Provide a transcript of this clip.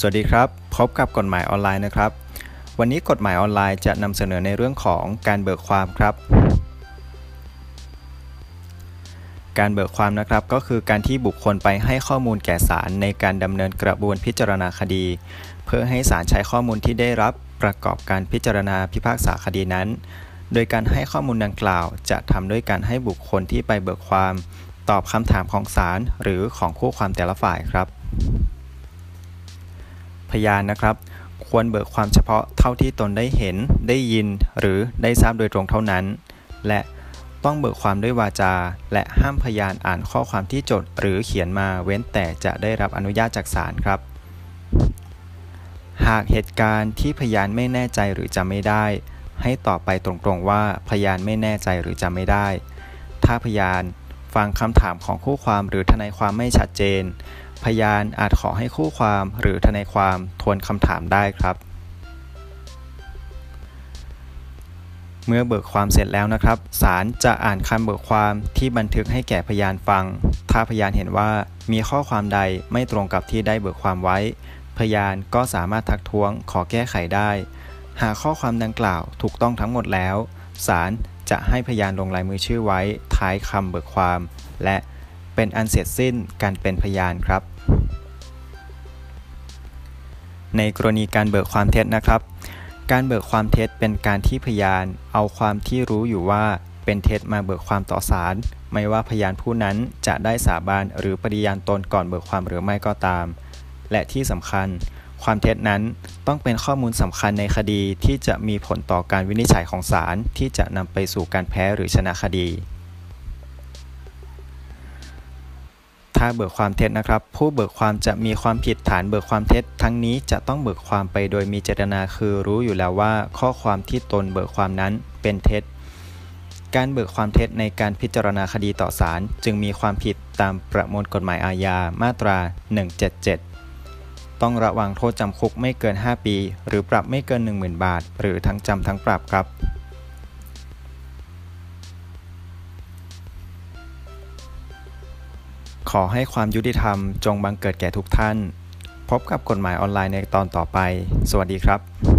สวัสดีครับ พบกับกฎหมายออนไลน์นะครับ วันนี้กฎหมายออนไลน์จะนำเสนอในเรื่องของการเบิกความครับ การเบิกความนะครับก็คือการที่บุคคลไปให้ข้อมูลแก่ศาลในการดำเนินกระบวนพิจารณาคดี เพื่อให้ศาลใช้ข้อมูลที่ได้รับประกอบการพิจารณาพิพากษาคดีนั้น โดยการให้ข้อมูลดังกล่าว จะทำด้วยการให้บุคคลที่ไปเบิกความ ตอบคำถามของศาลหรือของคู่ความแต่ละฝ่ายครับ ยานนะครับ ควรเบิกความเฉพาะเท่าที่ตนได้เห็น ได้ยิน หรือได้ทราบโดยตรงเท่านั้น และต้องเบิกความด้วยวาจา และห้ามพยานอ่านข้อความที่จด หรือเขียนมาเว้นแต่จะได้รับอนุญาตจากศาลครับ หากเหตุการณ์ที่พยานไม่แน่ใจหรือจำไม่ได้ ให้ตอบไปตรงๆว่าพยานไม่แน่ใจหรือจำไม่ได้ ถ้าพยานฟังคำถามของคู่ความหรือทนายความไม่ชัดเจน พยานอาจขอให้คู่ความหรือทนายความทวนคำถามได้ครับ เมื่อเบิกความเสร็จแล้วนะครับศาลจะอ่านคำเบิกความที่บันทึกให้แก่พยานฟัง ถ้าพยานเห็นว่ามีข้อความใดไม่ตรงกับที่ได้เบิกความไว้ พยานก็สามารถทักท้วงขอแก้ไขได้ หากข้อความดังกล่าวถูกต้องทั้งหมดแล้วศาลจะให้พยานลงลายมือชื่อไว้ท้ายคำเบิกความ และ เป็นอันเสร็จสิ้นการเป็นพยานครับ ในกรณีการเบิกความเท็จนะครับ การเบิกความเท็จเป็นการที่พยาน เอาความที่รู้อยู่ว่าเป็นเท็จมาเบิกความต่อศาลไม่ว่าพยานผู้นั้นจะได้สาบานหรือปฏิญาณตนก่อนเบิกความหรือไม่ก็ตาม และที่สำคัญ ความเท็จนั้นต้องเป็นข้อมูลสำคัญในคดีที่จะมีผลต่อการวินิจฉัยของศาลที่จะนำไปสู่การแพ้หรือชนะคดี ถ้าเบิกความเท็จนะครับ ผู้เบิกความจะมีความผิดฐานเบิกความเท็จ ทั้งนี้จะต้องเบิกความไปโดยมีเจตนาคือรู้อยู่แล้วว่า ข้อความที่ตนเบิกความนั้นเป็นเท็จ การเบิกความเท็จในการพิจารณาคดีต่อศาลจึงมีความผิดตามประมวลกฎหมายอาญามาตรา 177 ต้องระวังโทษจำคุกไม่เกิน 5 ปี หรือปรับไม่เกิน 10,000 บาท หรือทั้งจำทั้งปรับครับ ขอให้ความยุติธรรมจงบังเกิดแก่ทุกท่าน พบกับกฎหมายออนไลน์ในตอนต่อไป สวัสดีครับ